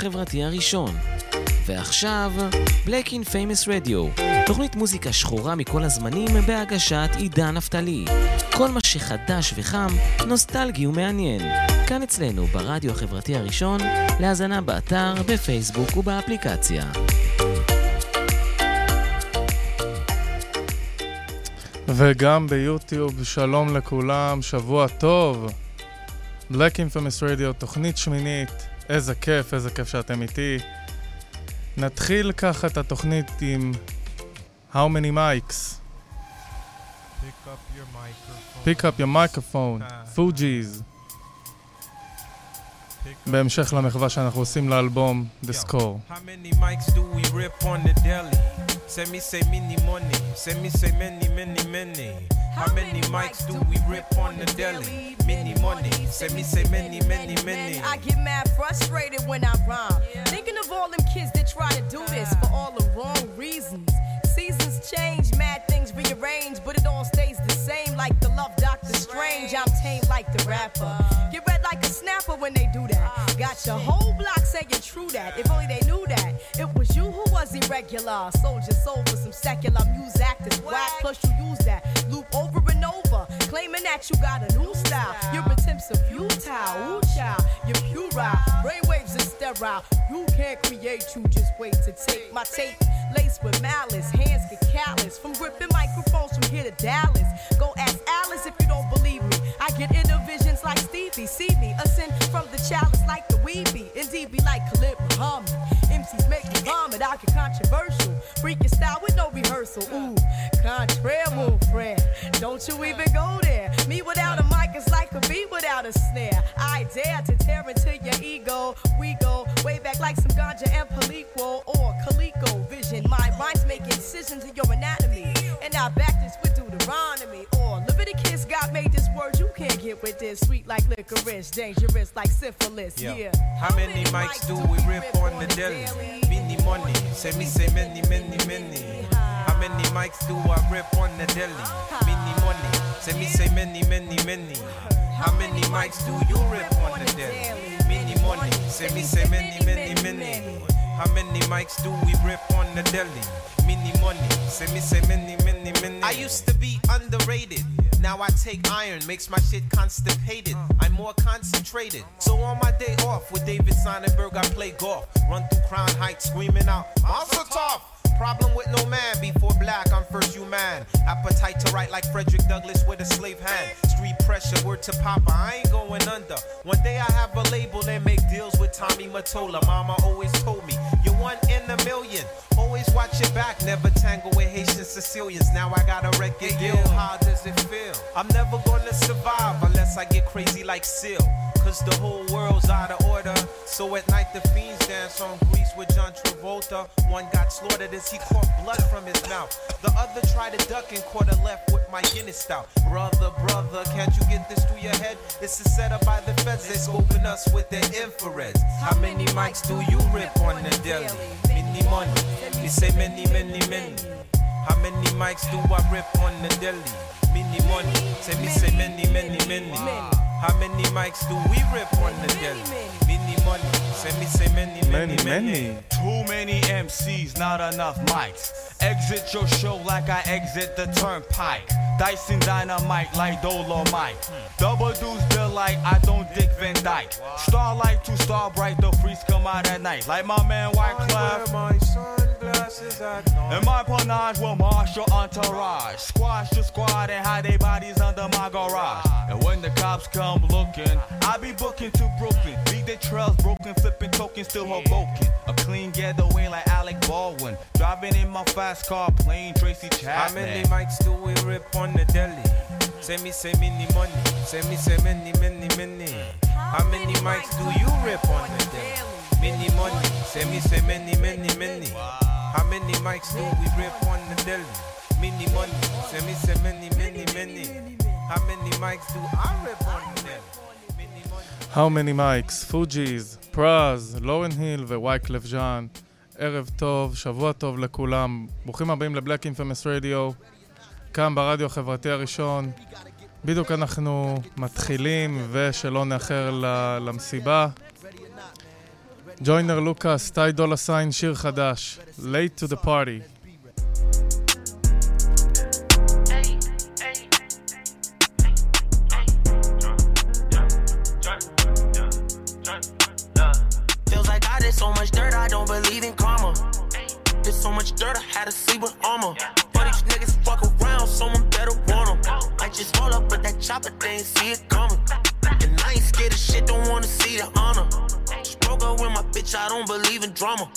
החברתי הראשון. ועכשיו, Black in Famous Radio, תוכנית מוזיקה שחורה מכל הזמנים בהגשת עידן נפתלי. כל מה שחדש וחם, נוסטלגי ומעניין. כאן אצלנו, ברדיו החברתי הראשון, להאזנה באתר, בפייסבוק ובאפליקציה. וגם ביוטיוב, שלום לכולם, שבוע טוב. Black Infamous Radio, תוכנית שמינית, איזה כיף, איזה כיף שאתם איתי. נתחיל ככה את התוכנית עם How many mics? Pick up your microphone. Pick up your microphone, Fugees. בהמשך למחווה שאנחנו עושים לאלבום The Yo, Score. How many mics do we rip on the deli? Send me say many money. Send me say many, many, many. How many mics do we rip on the deli? Many money. Send me say many, many, many. I get mad frustrated when I rhyme. Thinking of all them kids that try to do this for all the wrong reasons. Seasons change, mad things rearrange, but it all stays the same. Like the love Doctor Strange, I'm tame like the rapper. Get red like a snapper when they do that. Got your whole block saying true that. If only they knew that. It was you who was irregular. Sold your soul for some secular music actors whack. Plus you use that loop over and over, claiming that you got a new style. Your attempts are futile. Ooh, child, you're puerile. Brainwaves are sterile. You can't create, you just wait to take my tape. Laced with malice, hands get callous. From gripping microphones from here to Dallas. Go ask Alice if you don't believe me. I get inner like Stevie. See me ascend from the chalice like the weeby. Indeed, be like Khalid Muhammad. MCs make me vomit. I get controversial. Freaking style with no rehearsal. Ooh, contraire, mon frère. Don't you even go there. Me without a mic is like a bee without a snare. I dare to tear into your ego. We go way back like some ganja and Palico or Calico vision. My rhymes making incisions in your anatomy. And I back this with Deuteronomy or Leviticus. God made this word you can't get with this. Sweet like licorice, dangerous like syphilis. Yo, Yeah. How many mics do we rip on the deli? Many money. say me say many, many, many. How many mics do I rip on the deli? Uh-huh. Many money. say me say many, many, many. How many mics do you rip on the deli? Many money. say me say many, many, many. How many mics do we rip on the deli? Many money. Send me say many, many, many. I used to be underrated. Now I take iron, makes my shit constipated. I'm more concentrated. So on my day off with David Sonnenberg, I play golf. Run through Crown Heights screaming out, Mazel Tov! Problem with no man before black, I'm first human. Appetite to write like Frederick Douglass with a slave hand. Street pressure, word to Papa, I ain't going under. One day I have a label and make deals with Tommy Mottola. Mama always told me, you're one in a million. Always watch your back, never tangle with Haitian Sicilians. Now I got a record deal. How does it feel? I'm never gonna survive unless I get crazy like Seal. Cause the whole world's out of order. So at night the fiends dance on Grease with John Travolta. One got slaughtered as he caught blood from his mouth. The other tried to duck and caught a left with my Guinness stout. Brother, brother, can't you get this through your head? It's a setup by the feds. They scoping us with their infrareds. How many mics do you rip on the deli? Many money. We say many, many, many. How many mics do I rip on the deli? Many money. Say me say many, many, many. How many mics do we rip on the deli? Many money. Say me say many, many, Many, many. many. Too many MCs, not enough mics. Exit your show like I exit the turnpike. Dyson dynamite like Dolomite. Double deuce bill like I don't dick Van Dyke. Starlight to star bright, the freaks come out at night. Like my man White Clef. My at night. And my panache will marshal entourage. Squash the squad and hide their bodies under my garage. And when the cops come looking, I be booking to Brooklyn. Leave the trails broken, flipping tokens, still Hoboken. A clean getaway like Alec Baldwin. Driving in my fast car, playing Tracy Chapman. How many mics do we rip on the deli? Say me say many money. Say me say many, many, many. How many mics do you rip on the deli? Many money. Say me say many, many, many. How many mics do we rip on the deli? Many money. Say me say many, many, many. How many mics do I rip on the money. How many mics? Fugees. פרז, לורן היל ווייקלף ז'אן. ערב טוב, שבוע טוב לכולם. ברוכים הבאים לבלק אינפמס רדיו, כאן ברדיו החברתי הראשון. בדיוק אנחנו מתחילים, ושלא נאחר למסיבה. ג'וינר לוקאס, טי דולה סיין, שיר חדש, Late to the Party. so much dirt, I don't believe in karma. There's so much dirt, I had to sleep with armor. But these niggas fuck around, someone better want them. I just roll up with that chopper, they ain't see it coming. And I ain't scared of shit, don't wanna see the honor. Up with my bitch, I don't believe in drama.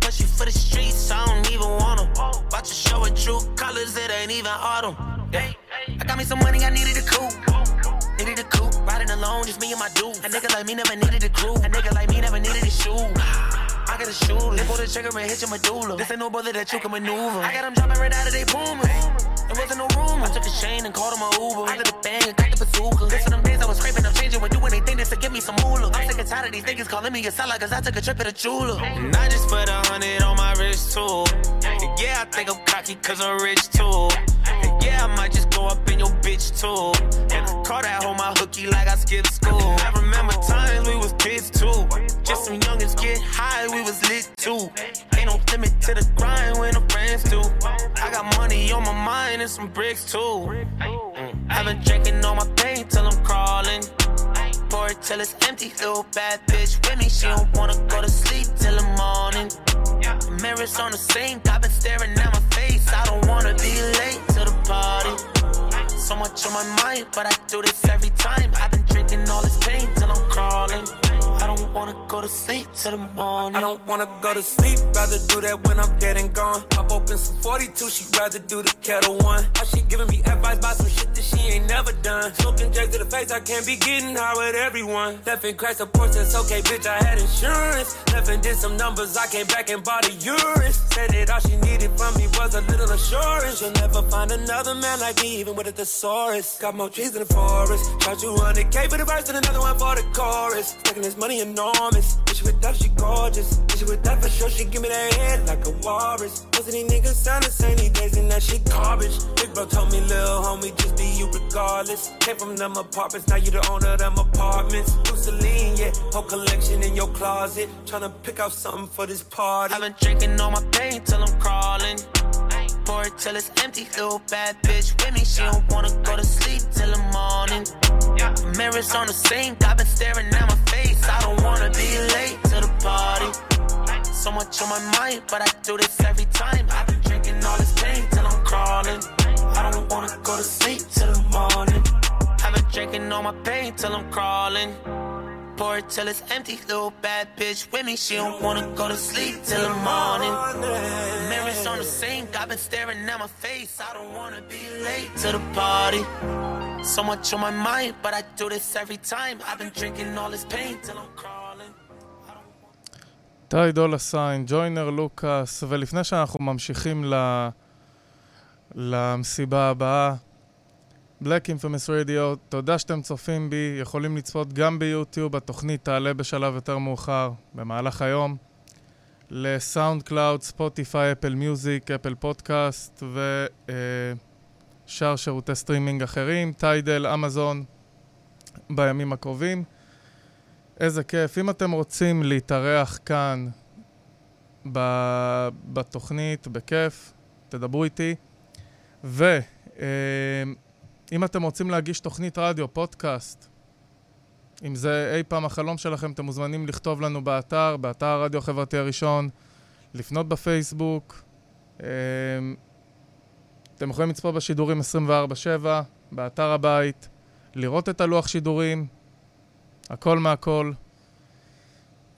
But she for the streets, I don't even want them. About to show her true colors, it ain't even autumn. Yeah. I got me some money, I needed a coupe. Needed a coupe, riding alone, just me and my dude. A nigga like me never needed a crew. A nigga like me never needed a shoe. I got a shooter. They pull the trigger and hit your medulla. This ain't no brother that you can maneuver. I got them dropping right out of they boomers. There wasn't no room. I took a chain and called him a Uber. I did a bang and got the bazooka. Listen, them days I was scraping, I'm changing. When doing to give me some moolah. I'm sick and tired of these niggas calling me a seller cause I took a trip to the. And I just put a hundred on my wrist too. Yeah, I think I'm cocky cause I'm rich too. Yeah, I might just go up in your bitch too. And I call that hoe my hooky like I skipped school. I remember times we was kids too. Just some youngins get high, we was lit too. Ain't no limit to the grind when the friends do. I got money on my mind and some bricks too. Mm. I've been drinking all my pain till I'm crawling. Pour it till it's empty, little bad bitch with me. She don't wanna go to sleep till the morning. The mirrors on the sink, I've been staring at my face. I don't wanna be late to the party. So much on my mind, but I do this every time. I've been drinking all this pain till I'm crawling. I don't wanna go to sleep till the morning. I don't wanna go to sleep, rather do that when I'm dead and gone. Pop open some 42, she'd rather do the Ketel One. How she giving me advice about some shit that she ain't never done. Smoking J to the face, I can't be getting high with everyone. Left and crashed a Porsche, that's okay, bitch, I had insurance. Left and did some numbers, I came back and bought a urine. Said that all she needed from me was a little assurance. She'll never find another man like me, even with a thesaurus. Got more trees in the forest. Charge you 100k for the verse and another one for the chorus. Taking this money enormous. Bitch with that, she gorgeous. Bitch with that for sure, she give me that head like a walrus. Most of these niggas sound the same these days and that shit garbage. Big bro told me, little homie, just be you regardless. Came from them apartments, now you the owner of them apartments. Do Celine, yeah, whole collection in your closet. Tryna pick out something for this party. I've been drinking all my pain till I'm crawling. Pour it till it's empty, little bad bitch with me. She don't wanna go to sleep till the morning. Yeah, mirrors on the sink, I've been staring at my face. I don't wanna be late to the party. So much on my mind, but I do this every time. I've been drinking all this pain till I'm crawling. I don't wanna go to sleep till the morning. I've been drinking all my pain till I'm crawling. Pour it till it's empty, little bad bitch with me. She don't wanna go to sleep till the morning. Mirrors on the sink, I've been staring at my face. I don't wanna be late to the party. So much on my mind, but I do this every time. I've been drinking all this pain till I'm crawling. טי דולה סיין, ג'וינר לוקאס, ולפני שאנחנו ממשיכים ל... למסיבה הבאה, Black Infamous Radio, תודה שאתם צופים בי, יכולים לצפות גם ביוטיוב, התוכנית תעלה בשלב יותר מאוחר, במהלך היום, לסאונד קלאוד, ספוטיפיי, אפל מיוזיק, אפל פודקאסט ושאר שירותי סטרימינג אחרים, טיידל, אמזון, בימים הקרובים. איזה כיף. אם אתם רוצים להתארח כאן ב- בתוכנית, בכיף, תדברו איתי. ו... אה, אתם רוצים להגיש תוכנית רדיו, פודקאסט, אם זה אי פעם החלום שלכם, אתם מוזמנים לכתוב לנו באתר, באתר הרדיו החברתי הראשון, לפנות בפייסבוק. אתם יכולים לצפות בשידורים 24/7, באתר הבית, לראות את הלוח שידורים, הכל מהכל.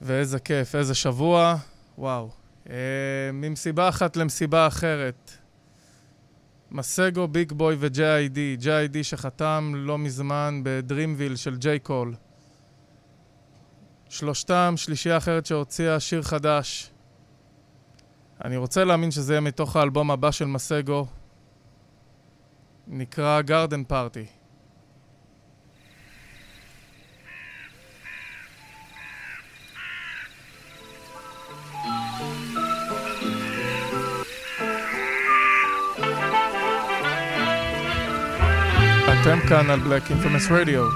ואיזה כיף, איזה שבוע, וואו. אה, ממסיבה אחת למסיבה אחרת. מסגו, ביג בוי ו-JID, JID שחתם לא מזמן בדרימוויל של ג'יי קול. שלושתם, שלישייה אחרת שהוציאה שיר חדש. אני רוצה להאמין שזה יהיה מתוך האלבום הבא של מסגו. נקרא גרדן פארטי. אתם כאן על Black Infamous Radio.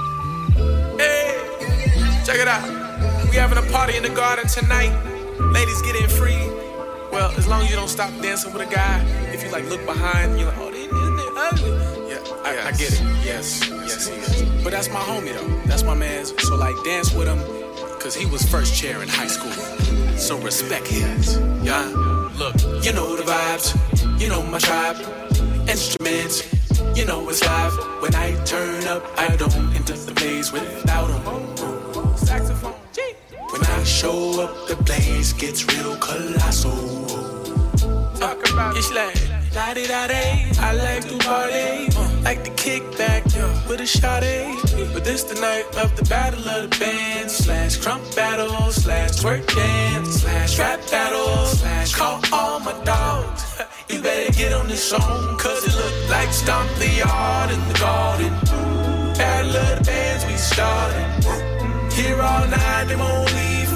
Hey, check it out. We having a party in the garden tonight. Ladies get in free. Well, as long as you don't stop dancing with a guy, if you like look behind, you're like, oh, I, I get it. Yes, yes, he is. But that's my homie though. That's my man's. So like, dance with him, cause he was first chair in high school. So respect him. Yeah. Look, you know the vibes. You know my tribe. Instruments. You know it's live. When I turn up, I don't enter the place without them. Saxophone. When I show up, the place gets real colossal. Talk about it's like di da day. I like to party, uh, like to kick back yeah, with a shot But this the night of the battle of the bands slash crump battle slash twerk dance slash rap battle slash call all my dogs. You better get on this song, cause it look like stomp the yard in the garden. Battle of the bands we started. Here all night, they won't leave.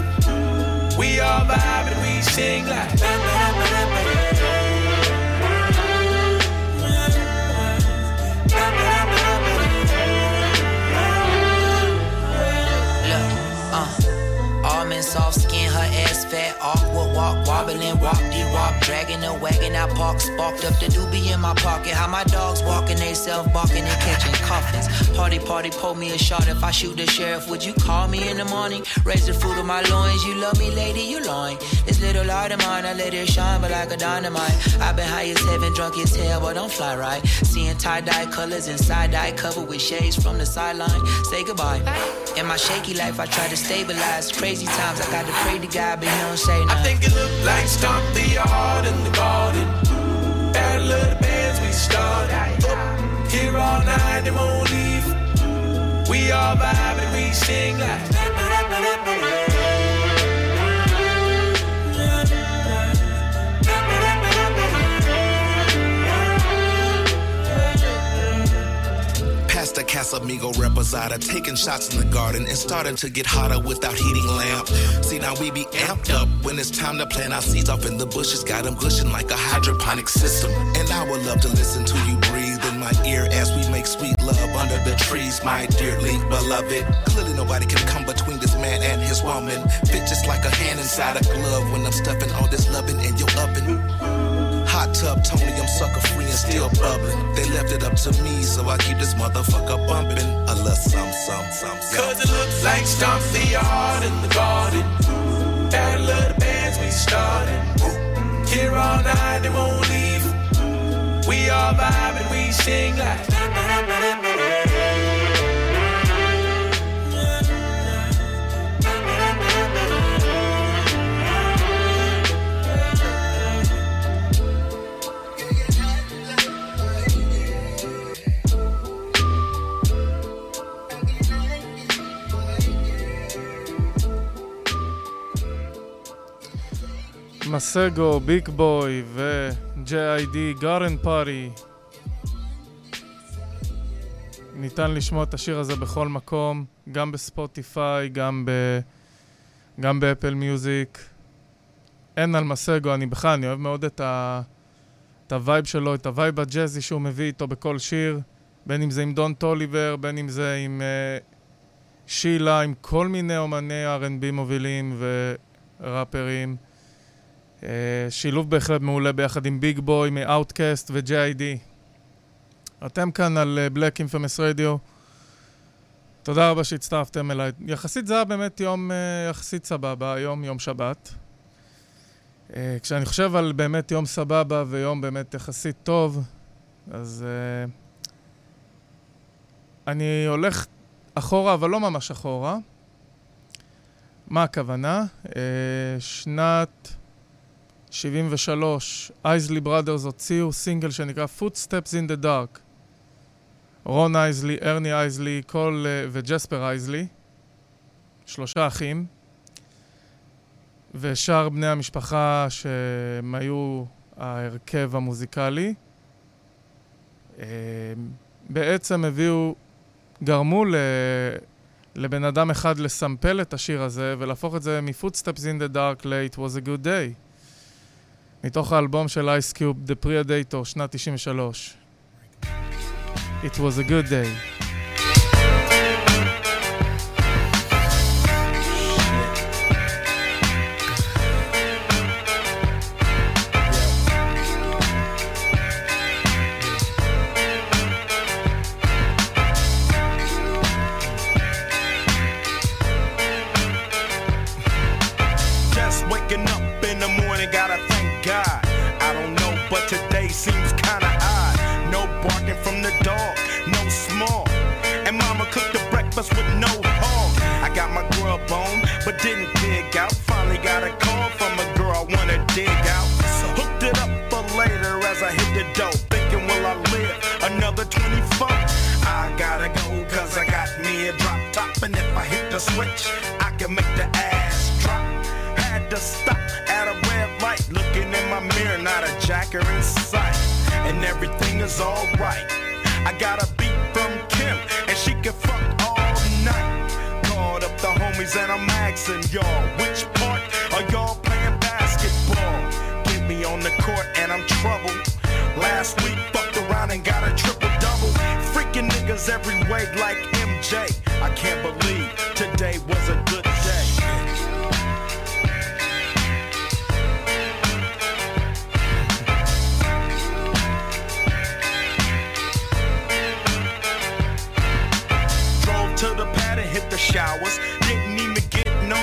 We all vibe and we sing like. Wobbling, walk, de walk, dragging the wagon. I park, sparked up the doobie in my pocket. How my dogs walking, they self barking and catching coffins. Party, party, pull me a shot. If I shoot the sheriff, would you call me in the morning? Raise the fruit of my loins. You love me, lady, you loin. This little light of mine, I let it shine, but like a dynamite. I've been high as heaven, drunk as hell, but don't fly right. Seeing tie dye colors and side dye covered with shades from the sideline. Say goodbye. In my shaky life, I try to stabilize. Crazy times, I got to pray to God, but he don't say nothing. Like stomp the yard in the garden. Battle of the bands we started. Here all night, they won't leave. We all vibe and we sing like. Casamigo reposada, taking shots in the garden and starting to get hotter without heating lamp. See, now we be amped up when it's time to plant our seeds off in the bushes. Got them gushing like a hydroponic system. And I would love to listen to you breathe in my ear as we make sweet love under the trees, my dearly beloved. Clearly, nobody can come between this man and his woman. Fit just like a hand inside a glove when I'm stuffing all this loving in your oven. Hot tub Tony, I'm sucker free and still bubbling. They left it up to me, so I keep this motherfucker bumping. A little some, some, some. Cause it looks like stomp the yard in the garden. Battle of the bands we started. Here all night, they won't leave. We all vibe and we sing like. מסגו, ביג בוי ו-JID, גארן פארי. ניתן לשמוע את השיר הזה בכל מקום, גם בספוטיפיי, גם, ב... גם באפל מיוזיק. אין על מסגו, אני בכלל, אני אוהב מאוד את, ה... את הווייב שלו, את הווייב הג'אזי שהוא מביא איתו בכל שיר, בין אם זה עם דון טוליבר, בין אם זה עם uh, שילה, עם כל מיני אומני R&B מובילים וראפרים. Uh, שילוב בהחלט מעולה ביחד עם ביג בוי מאוטקאסט ו-JID. אתם כאן על Black Infamous Radio. תודה רבה שהצטרפתם אליי. יחסית זה היה באמת יום uh, יחסית סבבה, היום יום שבת. Uh, כשאני חושב על באמת יום סבבה ויום באמת יחסית טוב, אז אני הולך אחורה, אבל לא ממש אחורה. מה הכוונה? שנת 73, אייזלי בראדרס הוציאו סינגל שנקרא Footsteps in the Dark. רון אייזלי, ארני אייזלי, קול uh, וג'ספר אייזלי, שלושה אחים, ושאר בני המשפחה שהם היו ההרכב המוזיקלי. Uh, בעצם הביאו, גרמו ל... לבן אדם אחד לסמפל את השיר הזה ולהפוך את זה מ-Footsteps in the Dark ל-It was a good day. מתוך האלבום של אייס קיוב, The Predator, שנת 93. It was a good day. I'm y'all, which part are y'all playing basketball? Get me on the court, and I'm troubled. Last week, fucked around and got a triple double. Freaking niggas every way like MJ. I can't believe today was a good day. To the pad and hit the showers.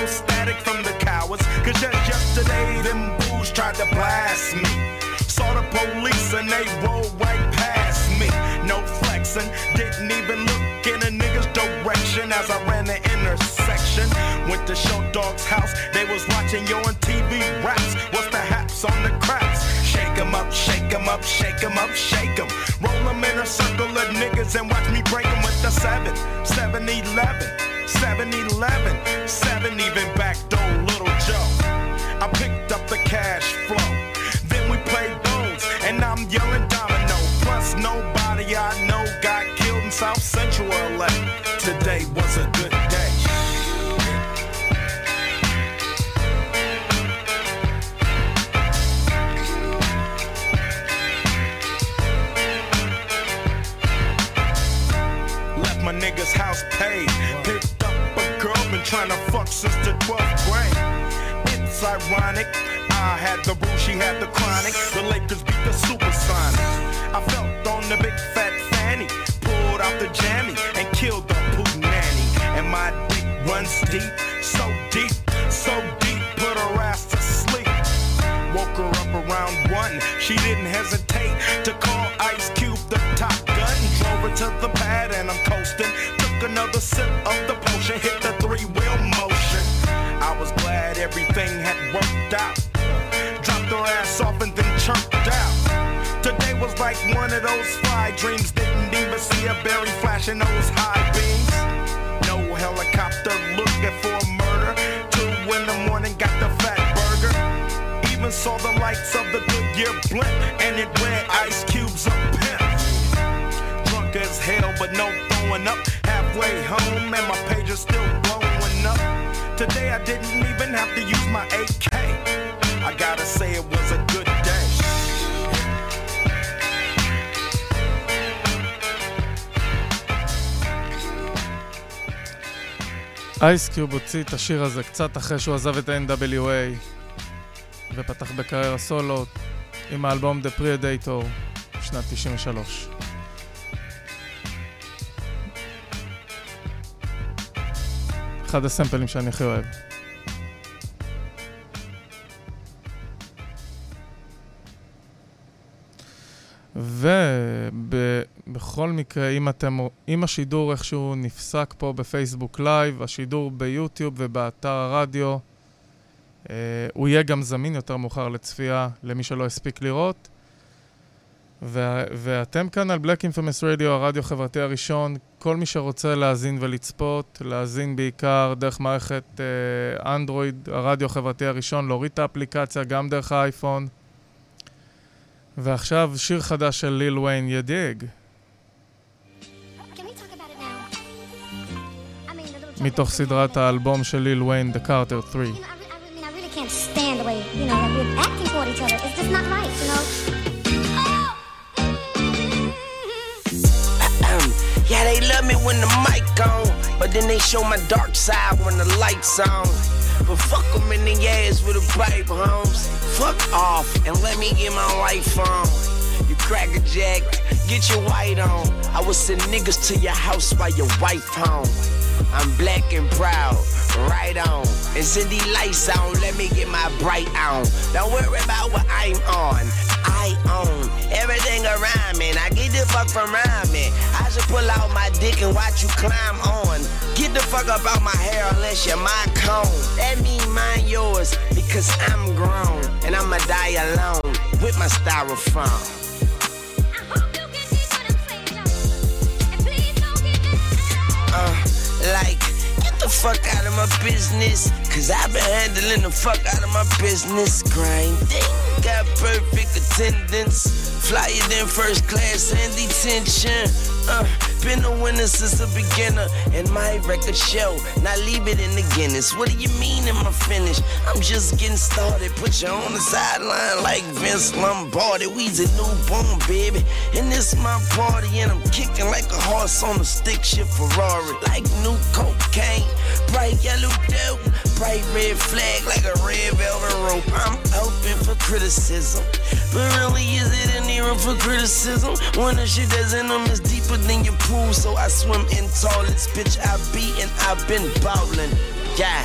No static from the cowards. Cause just yesterday, them fools tried to blast me. Saw the police and they rolled right past me. No flexing, didn't even look in a nigga's direction as I ran the intersection. Went to Short Dog's house, they was watching yo on TV raps. What's the haps on the craps? Shake 'em up, shake 'em up, shake 'em up, shake 'em. Roll 'em in a circle of niggas and watch me break 'em with the 7, 7 11, 7 11, 7 even back door, little Joe. I picked up the cash flow. Ironic. I had the rule, she had the chronic. The Lakers beat the Supersonics. I felt on the big fat fanny, pulled out the jammy and killed the poop nanny. And my dick runs deep, so deep, so deep, put her ass to sleep. Woke her up around one. She didn't hesitate like one of those fly dreams. Didn't even see a berry flashing those high beams. No helicopter looking for murder. Two in the morning, got the fat burger. Even saw the lights of the Goodyear blimp, and it read Ice Cube's a pimp. Drunk as hell, but no throwing up. Halfway home, and my page is still blowing up. Today I didn't even have to use my AK. I gotta say it was a good אייסקיוב הוציא את השיר הזה קצת אחרי שהוא עזב את ה-NWA ופתח בקריירה סולו עם האלבום The Predator בשנת 93. אחד הסמפלים שאני הכי אוהב. ובכל מקרה, אם אתם, אם השידור איכשהו נפסק פה בפייסבוק לייב, השידור ביוטיוב ובאתר הרדיו, אה, הוא יהיה גם זמין יותר מאוחר לצפייה למי שלא הספיק לראות. ו- ואתם כאן על Black Infamous Radio, הרדיו החברתי הראשון. כל מי שרוצה להאזין ולצפות, להאזין בעיקר דרך מערכת אה, אנדרואיד, הרדיו החברתי הראשון, להוריד את האפליקציה גם דרך האייפון. ועכשיו שיר חדש של ליל ויין, ידיג. מתוך סדרת האלבום של ליל ויין, The Carter 3. I really can't stand the way, you know, that we're acting toward each other. It's just not right, you know? Yeah, they love me when the mic on, but then they show my dark side when the lights on. But fuck them in the ass with a pipe, homes. Fuck off and let me get my life on. You crack a jack, get your white on. I will send niggas to your house while your wife home. I'm black and proud, right on. And send these lights on, let me get my bright on. Don't worry about what I'm on. I own everything around me. Now get the fuck from me. I should pull out my dick and watch you climb on. Get the fuck up out my hair unless you're my cone. That mean mine yours because I'm grown and I'ma die alone with my styrofoam. Uh, like, get the fuck out of my business. Cause I've been handling the fuck out of my business. Grinding, got perfect attendance. Flyer than first class and detention. Uh, been a winner since the beginner. And my record show, now leave it in the Guinness. What do you mean am I finished? I'm just getting started. Put you on the sideline like Vince Lombardi. We's a newborn baby. And this my party. And I'm kicking like a horse on a stick shift Ferrari. Like new cocaine. Bright yellow dope. Bright red flag like a red velvet rope. I'm open for criticism. But really, is it any room for criticism? When the shit that's in them is deeper than your pool. So I swim in toilets. Bitch, I be and I've been bowling. Yeah.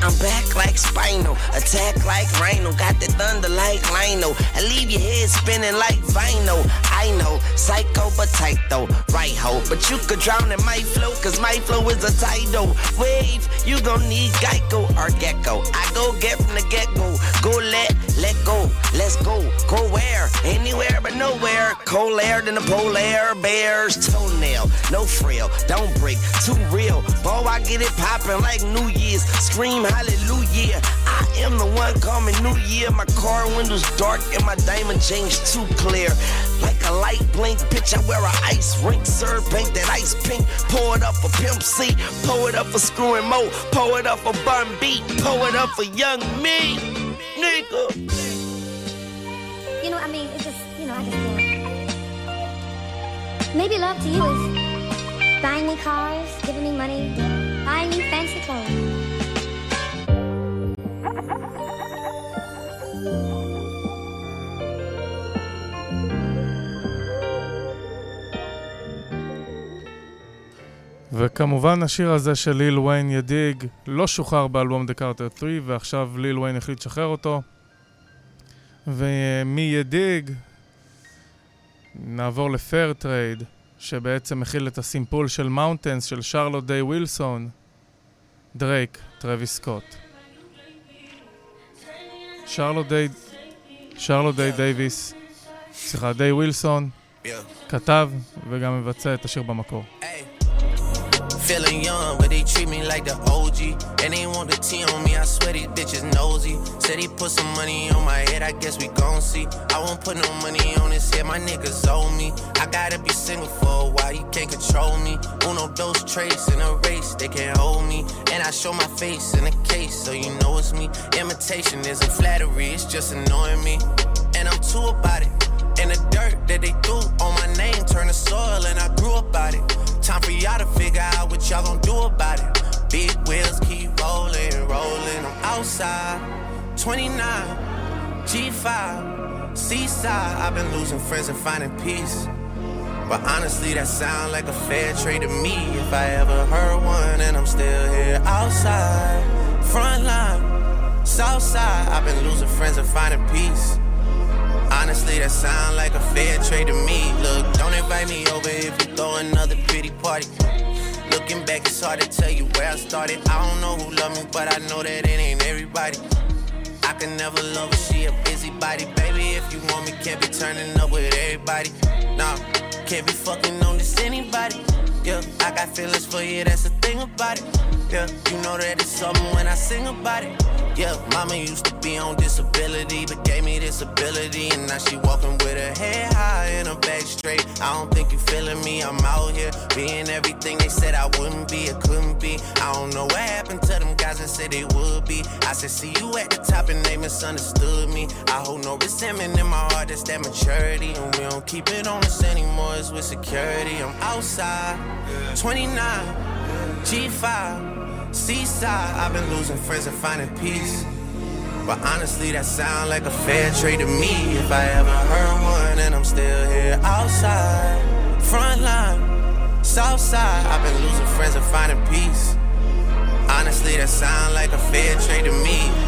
I'm back like Spinal, attack like Rhino, got the thunder like Lino. I leave your head spinning like Vino. I know, psycho but tight though, right ho. But you could drown in my flow, cause my flow is a tidal wave. You gon' need Geico or Gecko. I go get from the get go, go let, let go, let's go. Go where? Anywhere but nowhere. Cold air than the polar bear's toenail. No frill, don't break, too real. Boy, I get it poppin' like New Year's. Scream hallelujah. I am the one coming New Year. My car windows dark and my diamond chains too clear. Like a light blink, bitch, I wear a ice rink. Serve paint that ice pink. Pour it up for Pimp C. Pour it up for Screwing Mo. Pour it up for Bun B. Pour it up for Young Me. Nigga. You know, I mean, it's just, you know, I just. Maybe love to you is buying me cars, giving me money, buying me fancy clothes. וכמובן השיר הזה של ליל ויין ידיג לא שוחרר באלבום The Carter 3 ועכשיו ליל ויין החליט לשחרר אותו. ומידיג נעבור לפייר טרייד שבעצם מכיל את הסימפול של מאונטנס של שרלוט דיי ווילסון, דרייק, טרוויס סקוט. שרלוט דיי דייוויס, סליחה, דיי ווילסון, כתב וגם מבצע את השיר במקור. Feeling young, but they treat me like the OG. And they want the T on me, I swear these bitches nosy. Said he put some money on my head, I guess we gon' see. I won't put no money on his head, my niggas owe me. I gotta be single for a while, you can't control me. Uno, those traits in a race, they can't hold me. And I show my face in a case, so you know it's me. Imitation isn't flattery, it's just annoying me. And I'm too about it. And the dirt that they threw on my name turned to soil, and I grew about it. Time for y'all to figure out what y'all gon' do about it. Big wheels keep rolling, rolling. I'm outside, 29, G5, seaside. I've been losing friends and finding peace. But honestly, that sound like a fair trade to me. If I ever heard one, and I'm still here outside, front line, south side. I've been losing friends and finding peace. Honestly, that sound like a fair trade to me. Look, don't invite me over if you throw another pretty party. Looking back, it's hard to tell you where I started. I don't know who loved me, but I know that it ain't everybody. I can never love her, she a busybody. Baby, if you want me, can't be turning up with everybody. Nah, can't be fucking on this anybody. Yeah, I got feelings for you, that's the thing about it. Yeah, you know that it's something when I sing about it. Yeah, mama used to be on disability, but gave me this ability. And now she walking with her head high and her back straight. I don't think you feeling me. I'm out here being everything they said I wouldn't be, it said they would be. I said, see you at the top and they misunderstood me. I hold no resentment in my heart, that's that maturity. And we don't keep it on us anymore, it's with security. I'm outside, 29, G5. Seaside, I've been losing friends and finding peace. But honestly, that sound like a fair trade to me. If I ever heard one, and I'm still here outside. Front line, south side, I've been losing friends and finding peace. Honestly, that sound like a fair trade to me.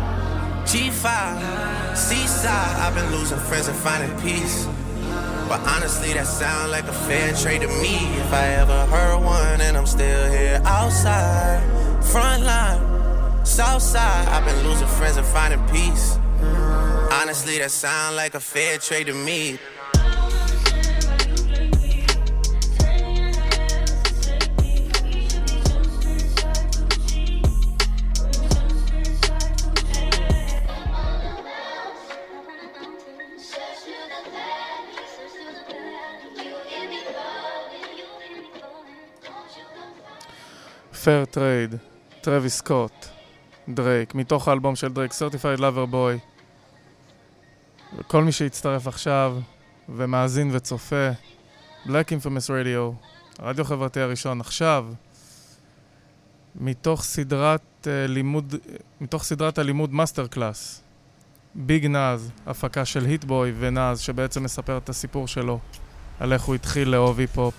G5, Seaside. I've been losing friends and finding peace. But honestly, that sound like a fair trade to me. If I ever heard one, and I'm still here outside, front line, south side. I've been losing friends and finding peace. Honestly, that sound like a fair trade to me. פייר טרייד, טרוויס סקוט, דרייק, מתוך האלבום של דרייק, Certified Lover Boy. וכל מי שהצטרף עכשיו ומאזין וצופה, Black Infamous Radio, הרדיו החברתי הראשון, עכשיו, מתוך סדרת uh, לימוד, מתוך סדרת הלימוד מאסטר קלאס, ביג נאז, הפקה של היטבוי ונאז, שבעצם מספר את הסיפור שלו, על איך הוא התחיל לאהוב היפ-הופ,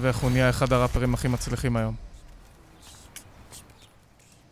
ואיך הוא נהיה אחד הראפרים הכי מצליחים היום.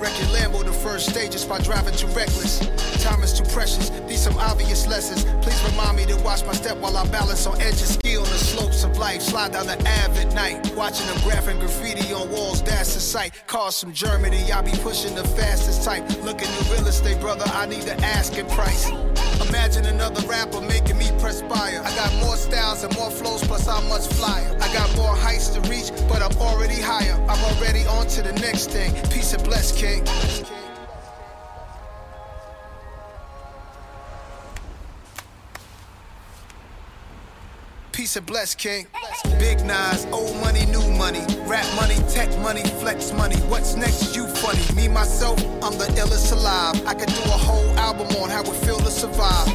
Wreck your Lambo the first stages by driving too reckless. Time is too precious. These some obvious lessons. Please remind me to watch my step while I balance on edges. Ski on the slopes of life. Slide down the Ave at night. Watching them graphing graffiti on walls. That's the sight. Cars from Germany. I be pushing the fastest type. Looking at real estate, brother. I need the asking price. Imagine another rapper making me perspire. I got more styles and more flows, plus I'm much flyer. I got more heights to reach, but I'm already higher. I'm already on to the next thing. Peace and bless, King. Peace and bless, King. Big Nas, old money, new money. Rap money, tech money, flex money. What's next? You funny. Me, myself, I'm the illest alive. I could do a whole album on how it feel to survive.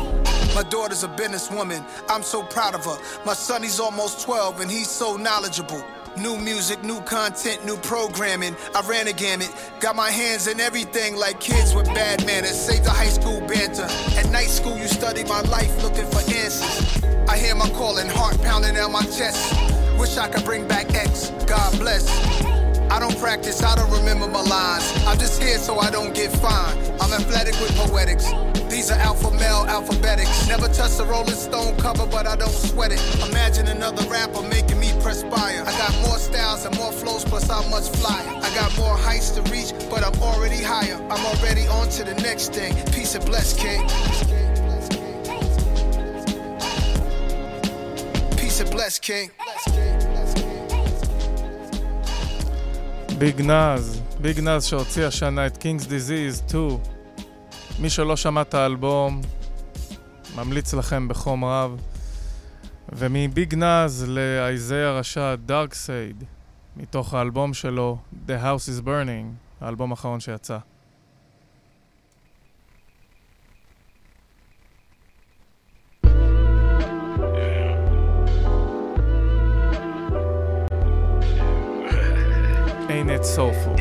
My daughter's a businesswoman. I'm so proud of her. My son, he's almost 12 and he's so knowledgeable. New music, new content, new programming. I ran a gamut, got my hands in everything like kids with bad manners. Save the high school banter. At night school, you study my life looking for answers. I hear my calling, heart pounding out my chest. Wish I could bring back X, God bless. I don't practice, I don't remember my lines. I'm just here so I don't get fined. I'm athletic with poetics. These are alpha male alphabetics. Never touch a Rolling Stone cover, but I don't sweat it. Imagine another rapper making me perspire. I got more styles and more flows, plus I'm much. I got more heights to reach, but I'm already higher. I'm already on to the next thing. Peace and bless, King. And bless, King. ביג נאז, ביג נאז שהוציא השנה את King's Disease 2. מי שלא שמע את האלבום, ממליץ לכם בחום רב. ומביג נאז לאייזיה רשע דארקסייד, מתוך האלבום שלו The House is Burning, האלבום האחרון שיצא. Ain't it soulful?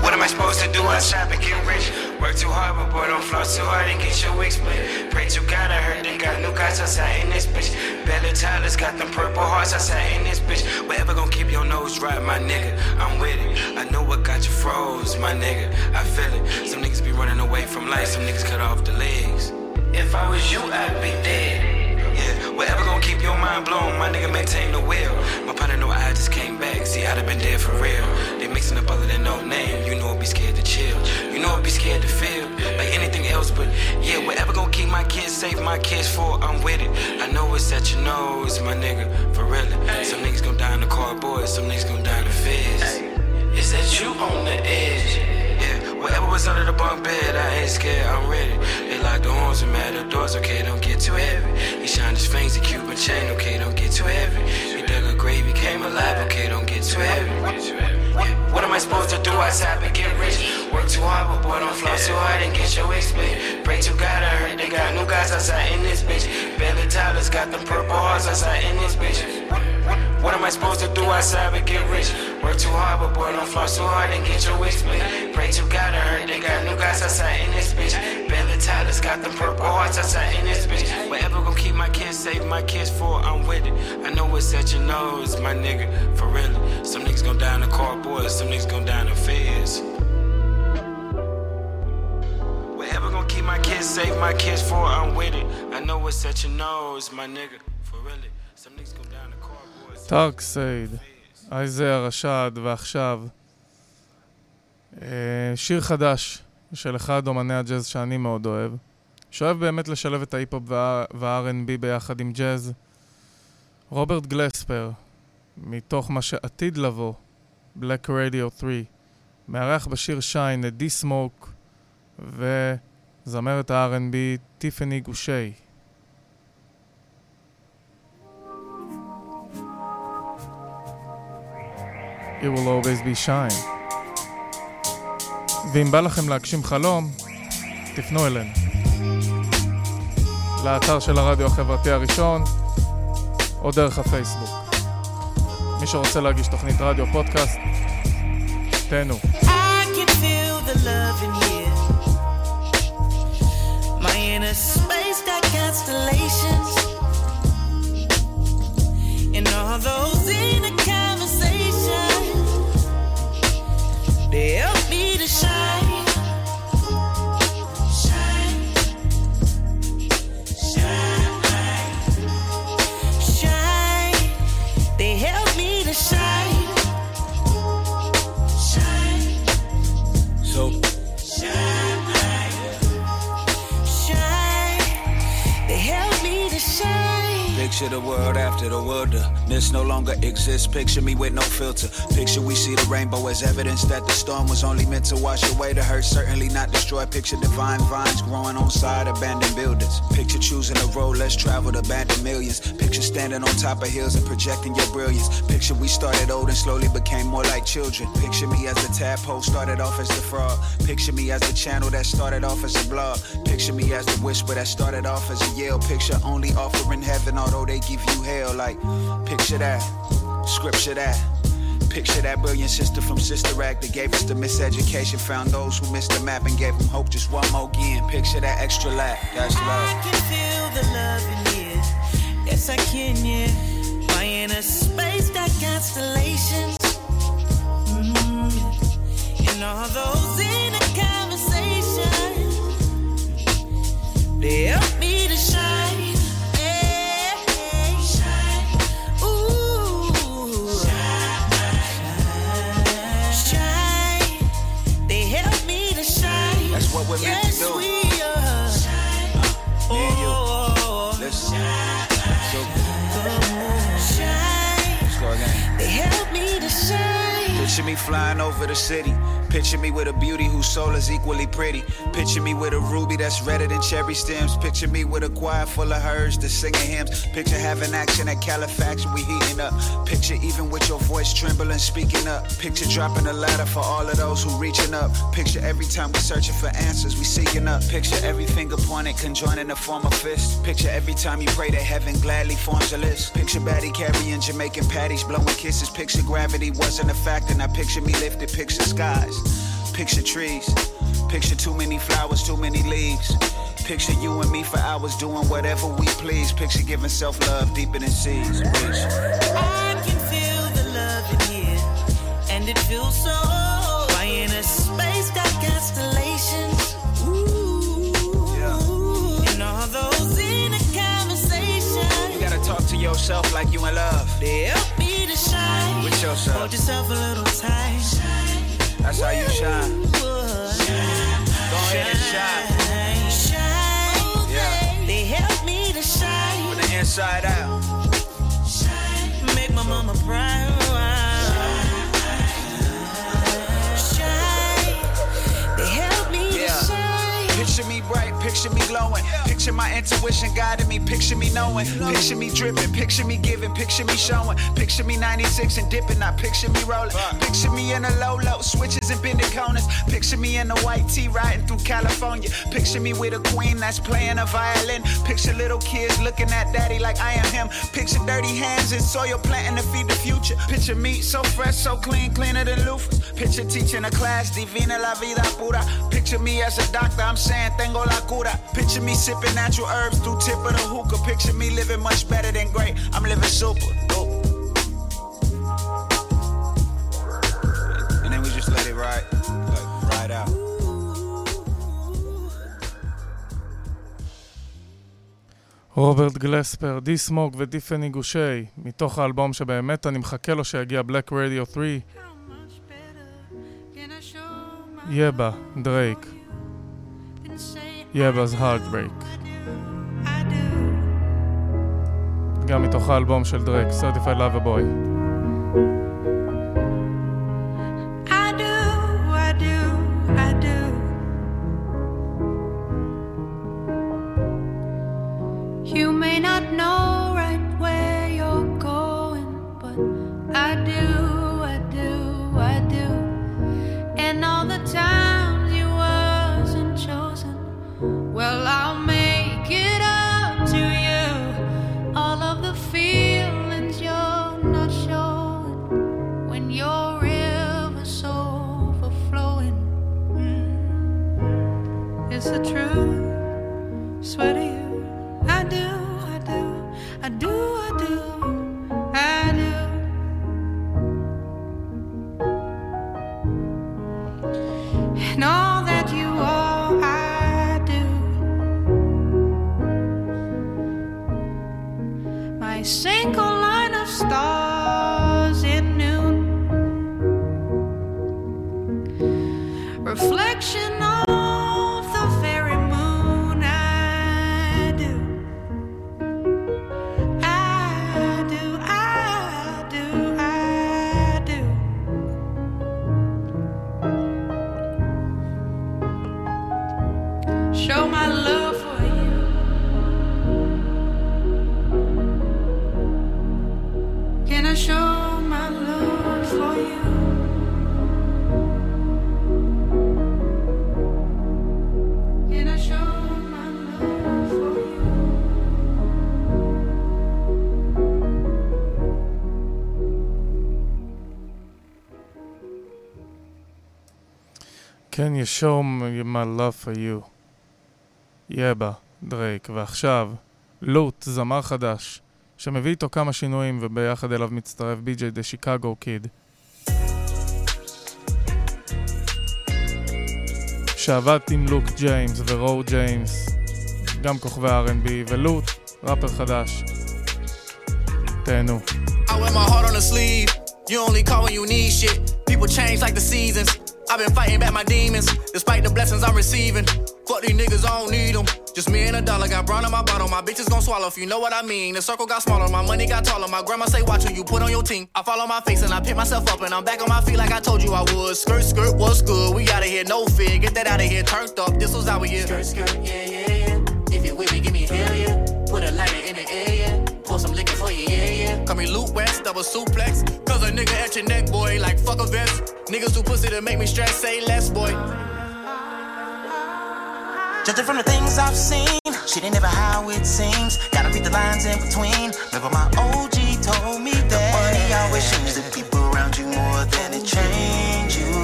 What am I supposed to do outside but get rich? Work too hard, but boy, don't floss too hard and get your wig split. Pray to God, I heard they got new guys outside in this bitch. Bella Tyler's got them purple hearts outside in this bitch. Whatever gon' keep your nose right, my nigga. I'm with it. I know what got you froze, my nigga. I feel it. Some niggas be running away from life, some niggas cut off the legs. If I was you, I'd be dead. Whatever gon' keep your mind blown, my nigga maintain the will. My partner know I just came back, see I'd have been dead for real. They mixing up other than no name, you know I'd be scared to chill. You know I'd be scared to feel like anything else, but yeah, whatever gon' keep my kids safe, my kids for, I'm with it. I know it's at your nose, my nigga, for real. Some niggas gon' die in the cardboard, some niggas gon' die in the feds. Is that you on the edge? Yeah, whatever was under the bunk bed, I ain't scared, I'm ready. They lock the horns and mad the doors, okay, don't get too heavy. He shined his fangs, a Cuban chain, okay, don't get too heavy. He dug a grave, he came alive, okay, don't get too heavy. Yeah, what am I supposed to do outside but get rich? Work too hard, but boy, don't floss too hard and get your wigs split. Pray to God, I heard they got new guys outside in this bitch. Belly Tyler's got them purple hearts outside in this bitch. What am I supposed to do outside but get rich? Work too hard, but boy, don't floss too hard and get your wigs split. Pray to God, I heard they got new guys outside in this bitch. Belly Tyler's got them purple hearts outside in this bitch. Whatever gon' keep my kids safe, my kids for, I'm with it. I know it's at your nose, my nigga, for real. Some niggas gon' die in the cardboard, some niggas gon' die in the feds. Whatever gon' keep my kids safe, my kids for, I'm with it. I know it's at your nose, my nigga, for real. Some niggas gon' die in the cardboard. טארקסייד, אייזיה רשד, ועכשיו אה, שיר חדש של אחד אומני הג'אז שאני מאוד אוהב, שאוהב באמת לשלב את ההיפ-הופ וה-R&B ביחד עם ג'אז, רוברט גלספר, מתוך מה שעתיד לבוא, Black Radio 3, מארח בשיר שיין את די סמוק וזמרת ה-R&B טיפני גושי. It will always be shine. ואם בא לכם להגשים חלום, תפנו אלינו. לאתר של הרדיו החברתי הראשון, או דרך הפייסבוק. מי שרוצה להגיש תוכנית רדיו פודקאסט, תהנו. Yeah. The world after the world. The mist no longer exists. Picture me with no filter. Picture we see the rainbow as evidence that the storm was only meant to wash away the hurt, certainly not destroy. Picture divine vines growing on side abandoned buildings. Picture choosing a road less traveled, abandoned millions. Picture standing on top of hills and projecting your brilliance. Picture we started old and slowly became more like children. Picture me as the tadpole started off as the frog. Picture me as the channel that started off as a blog. Picture me as the whisper that started off as a yell. Picture only offering heaven although they give you hell. Like, picture that, scripture that. Picture that brilliant sister from Sister Act that gave us the miseducation, found those who missed the map and gave them hope just one more again. Picture that extra lap, that's love. I can feel the love in here. Yes, I can, yeah. Why in a space got constellations? Mm, and all those in a conversation, help over the city. Picture me with a beauty whose soul is equally pretty. Picture me with a ruby that's redder than cherry stems. Picture me with a choir full of herds that's singing hymns. Picture having action at Califax, we heating up. Picture even with your voice trembling, speaking up. Picture dropping a ladder for all of those who reaching up. Picture every time we searching for answers, we seeking up. Picture every finger pointed, conjoining to form a fist. Picture every time you pray to heaven gladly forms a list. Picture Batty carrying Jamaican patties, blowing kisses. Picture gravity wasn't a factor. Now picture me lifted, picture skies. Picture trees. Picture too many flowers, too many leaves. Picture you and me for hours doing whatever we please. Picture giving self love deeper than seas. Peace. I can feel the love in here, and it feels so. Why in a space got constellations? Ooh, and all those in a conversation. You gotta talk to yourself like you in love. Help me to shine. With yourself. Hold yourself a little tight. That's how you shine. Go ahead and shine. Shine. Yeah. They help me to shine. From the inside out. Make my mama proud. Shine. They help me to shine. Picture me bright, picture me glowing. Picture my intuition guiding me, picture me knowing. Picture me dripping, picture me giving, picture me showing. Picture me 96 and dipping, not picture me rolling. Picture me in a low low, switches and bending corners. Picture me in a white tee riding through California. Picture me with a queen that's playing a violin. Picture little kids looking at daddy like I am him. Picture dirty hands in soil planting to feed the future. Picture me so fresh, so clean, cleaner than loofahs. Picture teaching a class, divina la vida pura. Picture me as a doctor, I'm saying tengo la cura. Picture me sipping natural herbs through tip of the hookah. Picture me living much better than great. I'm living super. Dope. And then we just let it ride, like, ride out. רוברט גלספר, די סמוק ודיפני גושי, מתוך האלבום שבאמת אני מחכה לו שיגיע Black Radio 3. יבה, דרייק. Yebba's Heartbreak. גם מתוך האלבום של דרק, Certified Boy. You may not know I do, I do, you show my love for you? יבה, דרייק, ועכשיו, לוט, זמר חדש, שמביא איתו כמה שינויים וביחד אליו מצטרף בי.ג'יי דה שיקגו קיד. שעבד עם לוק ג'יימס ורו ג'יימס, גם כוכבי R&B, ולוט, ראפר חדש. תהנו. I wear my heart on the sleeve. You only call when you need shit. People change like the seasons. I've been fighting back my demons, despite the blessings I'm receiving. Fuck these niggas, I don't need them. Just me and a dollar, got brown in my bottle. My bitches gon' swallow if you know what I mean. The circle got smaller, my money got taller. My grandma say, watch who you put on your team. I follow my face and I pick myself up, and I'm back on my feet like I told you I would. Skirt, skirt, what's good? We outta here, no fear. Get that out of here, turned up. This was our year. Skirt, skirt, yeah, yeah, yeah. If you with me, give me hell yeah. Put a lighter in the air, yeah. Pour some liquor for you, yeah, yeah. Call me Luke West, double suplex. Cause a nigga at your neck, boy, like fuck a vest. Niggas who pussy to make me stress, say less, boy. Judging from the things I've seen, shit ain't never how it seems. Gotta read the lines in between. Remember my OG told me that The money always changes the people around you more than it change you.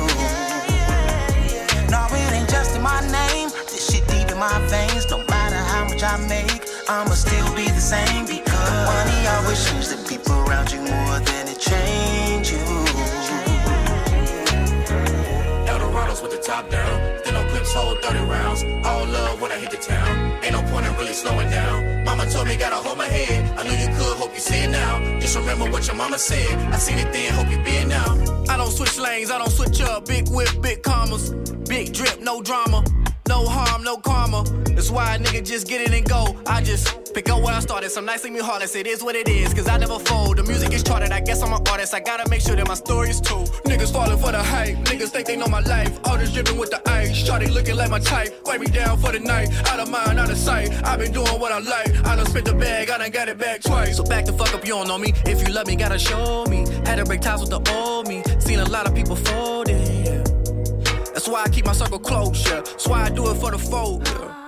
No, it ain't just in my name. This shit deep in my veins. No matter how much I make, I'ma still be the same people you more than it change you. Eldorados with the top down. Then no clips hold 30 rounds. All love when I hit the town. Ain't no point in really slowing down. Mama told me gotta hold my head. I knew you could, hope you see it now. Just remember what your mama said. I seen it then, hope you be it now. I don't switch lanes, I don't switch up. Big whip, big commas. Big drip, no drama. No harm, no karma. That's why a nigga just get it and go. I just pick up where I started. Some nights leave me heartless. It is what it is, cause I never fold. The music is charted. I guess I'm an artist. I gotta make sure that my story is true. Niggas falling for the hype. Niggas think they know my life. All this dripping with the ice. Shorty looking like my type. Wipe me down for the night. Out of mind, out of sight. I've been doing what I like. I done spent the bag. I done got it back twice. So back the fuck up. You don't know me. If you love me, gotta show me. Had to break ties with the old me. Seen a lot of people folding. Yeah. That's why I keep my circle close, yeah. That's why I do it for the folk, yeah.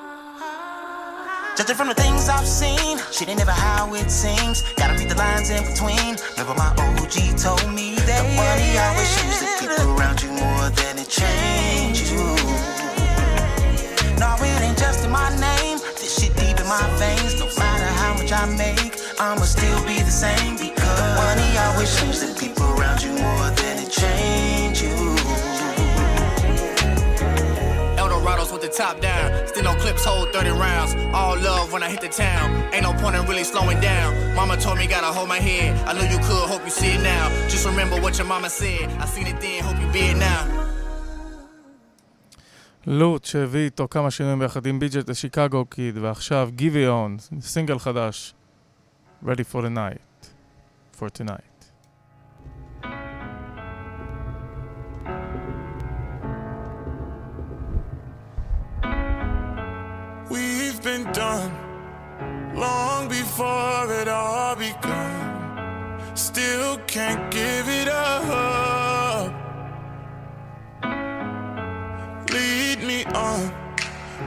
Judging from the things I've seen, shit ain't never how it seems. Gotta read the lines in between. Remember my OG told me that the money always changes the people around you more than it change you. No, it ain't just in my name. This shit deep in my veins. No matter how much I make, I'ma still be the same because the money always changes the people around you more than it change with the top down. Still no clips hold 30 rounds. All love when I hit the town. Ain't no point in really slowing down. Mama told me gotta hold my head. I knew you could, hope you see it now. Just remember what your mama said. I seen it then, hope you be it now. לוט שהביא איתו כמה שינויים ביחד עם בי.ג'ט לשיקגו קיד, ועכשיו גיבי און, סינגל חדש, Ready for the night, for tonight. Done long before it all begun. Still can't give it up. Lead me on,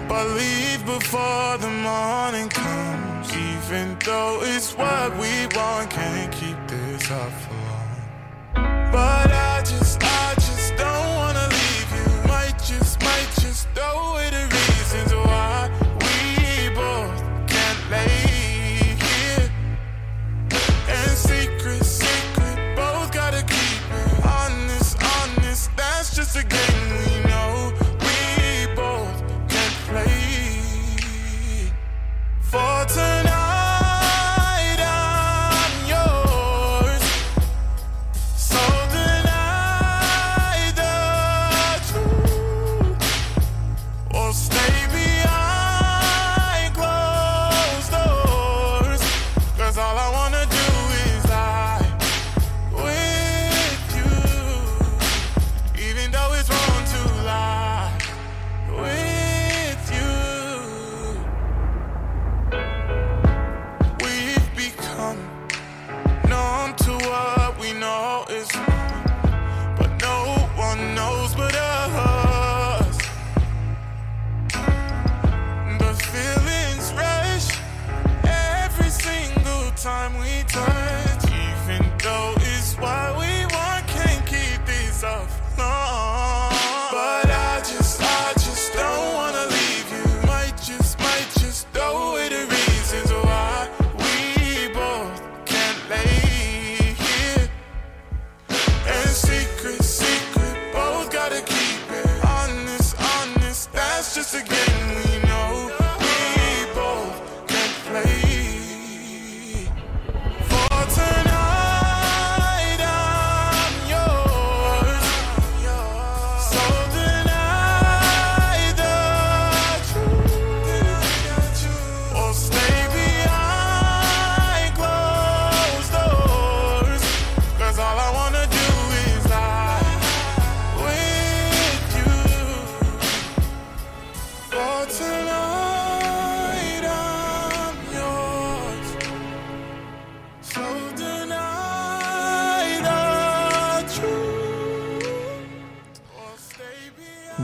but leave before the morning comes. Even though it's what we want, can't keep this up for long. But I just, I just don't wanna leave you. Might just, might just throw away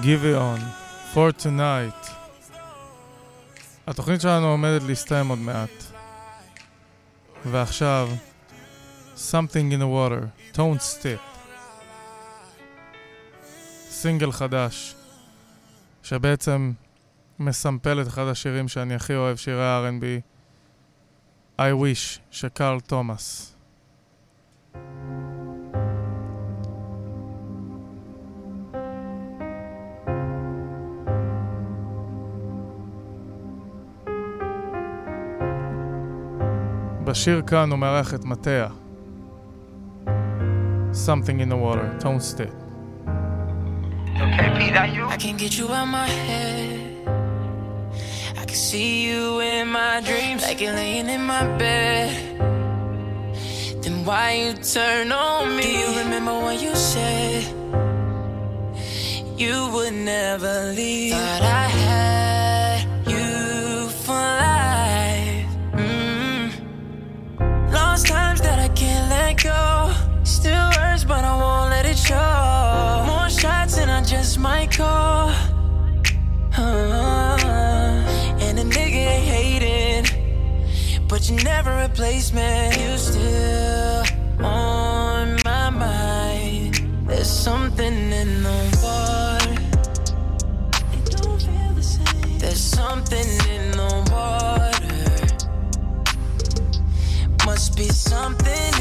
Giveon, for tonight. התוכנית שלנו עומדת להסתיים עוד מעט. ועכשיו, Something in the Water, Tone Step. סינגל חדש, שבעצם מסמפל את אחד השירים שאני הכי אוהב, שירי R&B, I Wish, של קרל תומאס. בשיר כאן הוא מארח את מטיה. Something in the water, Tone Stith. Okay, Pete, that you? I can get you out my head. I can see you in my dreams, like you're laying in my bed. Then why you turn on me? Do you remember what you said? You would never leave. Thought I had. More shots and I just might call. Uh, and nigga ain't hating, but you never replace me. You still on my mind. There's something in the water. The. There's something in the water. Must be something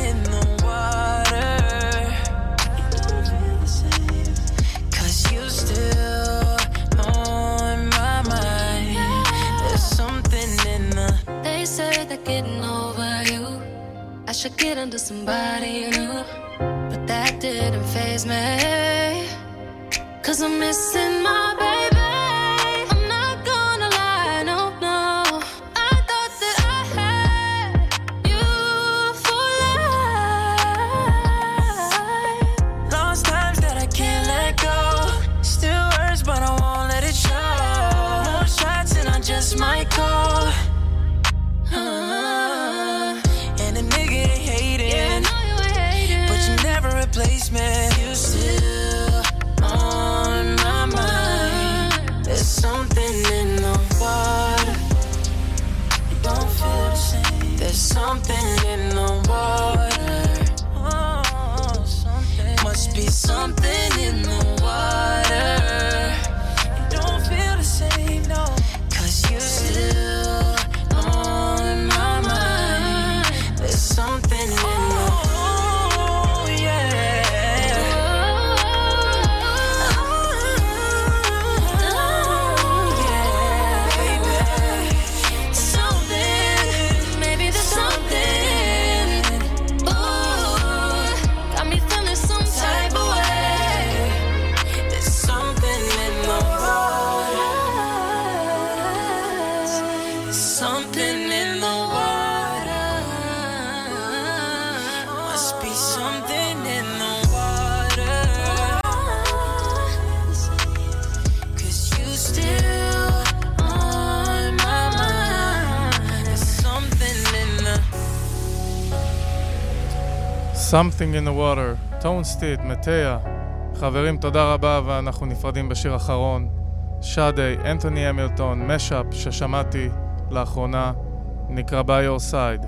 I get under somebody new. But that didn't phase me. Cause I'm missing my baby. Something in the water, טון סטית, מטיה. חברים, תודה רבה, ואנחנו נפרדים בשיר אחרון. שאדי, אנתוני המילטון, משאפ ששמעתי לאחרונה, נקרא by your side.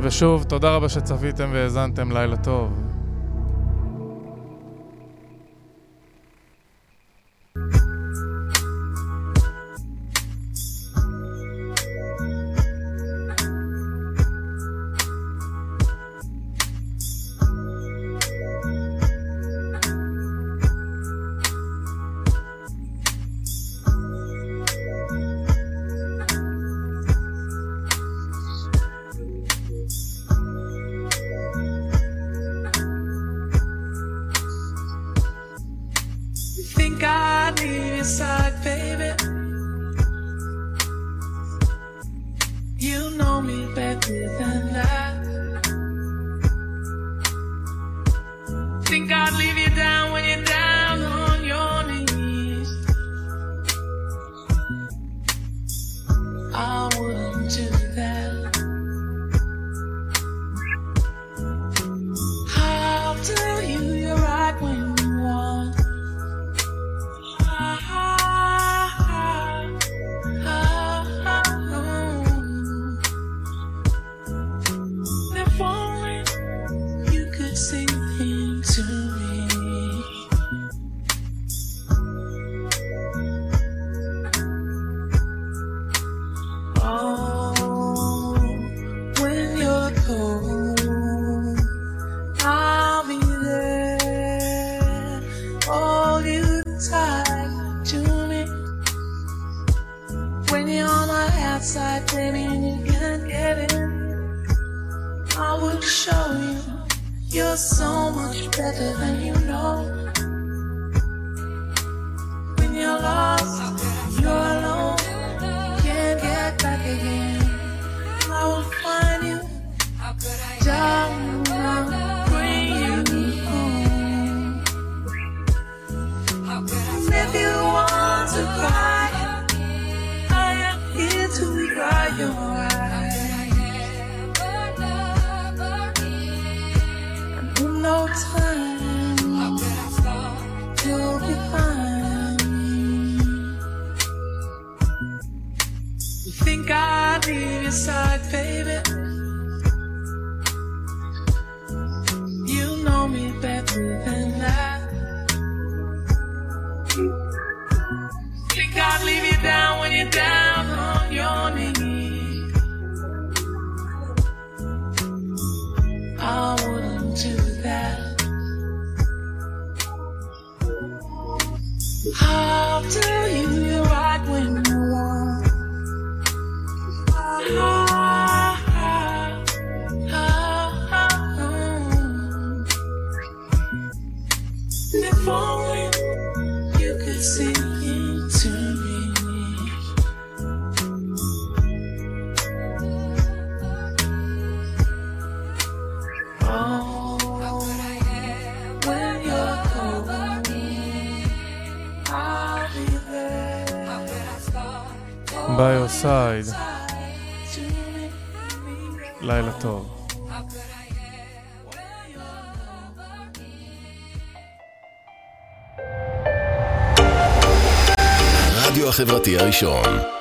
ושוב, תודה רבה שצפיתם והאזנתם, לילה טוב. החברתי הראשון.